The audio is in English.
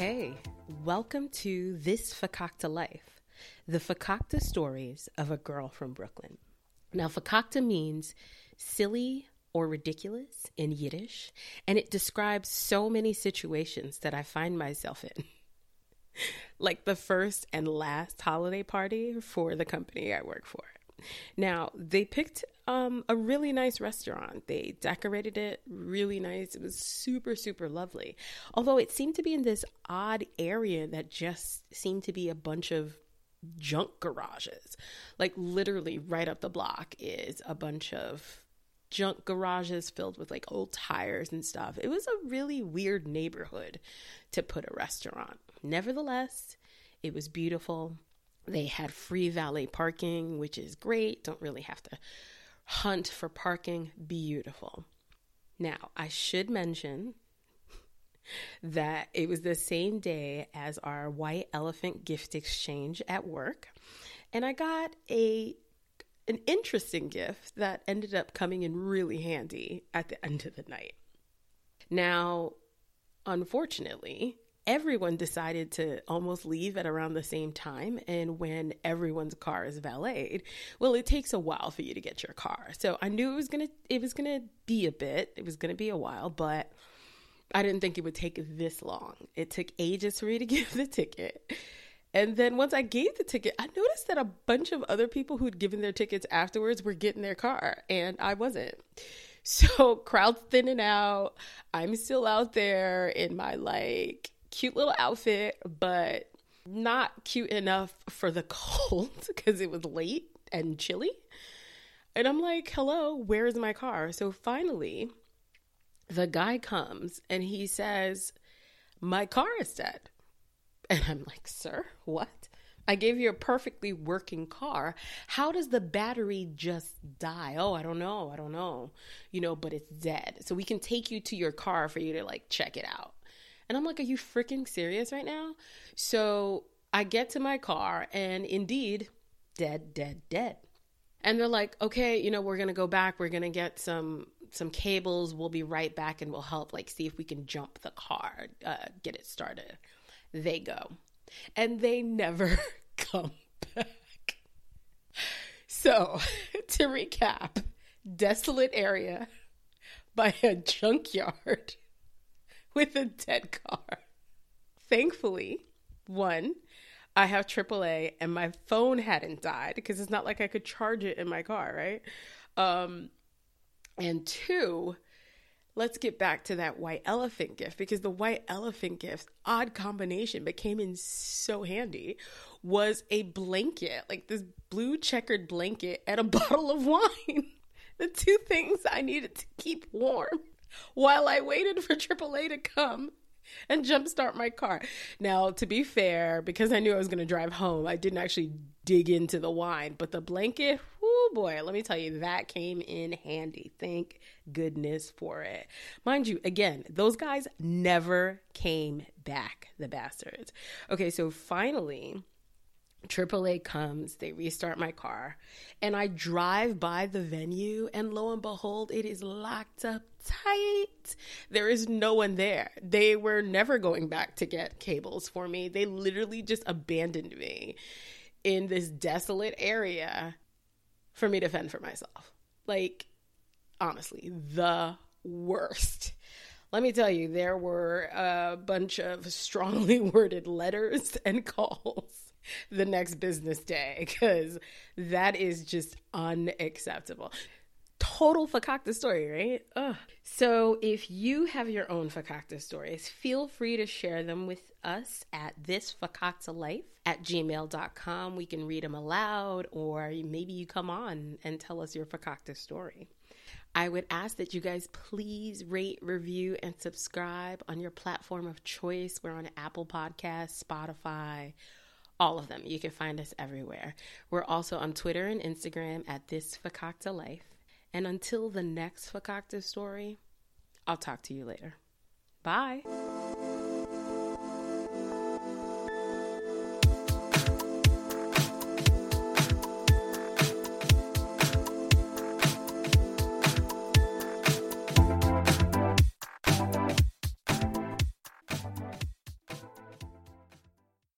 Hey, welcome to This Fakakta Life, the Fakakta stories of a girl from Brooklyn. Now, Fakakta means silly or ridiculous in Yiddish, and it describes so many situations that I find myself in. like the first and last holiday party for the company I work for. Now, they picked um, a really nice restaurant. They decorated it really nice. It was super, super lovely. Although it seemed to be in this odd area that just seemed to be a bunch of junk garages. Like, literally, right up the block is a bunch of junk garages filled with like old tires and stuff. It was a really weird neighborhood to put a restaurant. Nevertheless, it was beautiful. They had free valet parking, which is great. Don't really have to hunt for parking. Beautiful. Now, I should mention that it was the same day as our white elephant gift exchange at work, and I got a an interesting gift that ended up coming in really handy at the end of the night. Now, unfortunately, everyone decided to almost leave at around the same time. And when everyone's car is valeted, well, it takes a while for you to get your car. So I knew it was gonna it was gonna be a bit. It was gonna be a while, but I didn't think it would take this long. It took ages for me to give the ticket. And then once I gave the ticket, I noticed that a bunch of other people who'd given their tickets afterwards were getting their car, and I wasn't. So crowd's thinning out. I'm still out there in my like cute little outfit, but not cute enough for the cold because it was late and chilly. And I'm like, hello, where is my car? So finally, the guy comes and he says, My car is dead. And I'm like, Sir, what? I gave you a perfectly working car. How does the battery just die? Oh, I don't know. I don't know. You know, but it's dead. So we can take you to your car for you to like check it out. And I'm like, are you freaking serious right now? So I get to my car and indeed, dead, dead, dead. And they're like, okay, you know, we're gonna go back. We're gonna get some some cables. We'll be right back, and we'll help, like, see if we can jump the car, uh, get it started. They go, and they never come back. So, to recap, desolate area by a junkyard with a dead car. Thankfully, one, I have AAA and my phone hadn't died because it's not like I could charge it in my car, right? Um, and two, let's get back to that white elephant gift because the white elephant gift, odd combination, but came in so handy, was a blanket, like this blue checkered blanket and a bottle of wine. the two things I needed to keep warm while I waited for AAA to come and jumpstart my car. Now, to be fair, because I knew I was going to drive home, I didn't actually dig into the wine, but the blanket, oh boy, let me tell you, that came in handy. Thank goodness for it. Mind you, again, those guys never came back, the bastards. Okay, so finally, AAA comes, they restart my car, and I drive by the venue, and lo and behold, it is locked up tight. There is no one there. They were never going back to get cables for me. They literally just abandoned me in this desolate area for me to fend for myself. Like, honestly, the worst. Let me tell you, there were a bunch of strongly worded letters and calls the next business day because that is just unacceptable. Total fakakta story, right? Ugh. So, if you have your own fakakta stories, feel free to share them with us at this life at gmail.com. We can read them aloud, or maybe you come on and tell us your fakakta story. I would ask that you guys please rate, review, and subscribe on your platform of choice. We're on Apple Podcasts, Spotify, all of them. You can find us everywhere. We're also on Twitter and Instagram at This Life. And until the next Fakakta story, I'll talk to you later. Bye.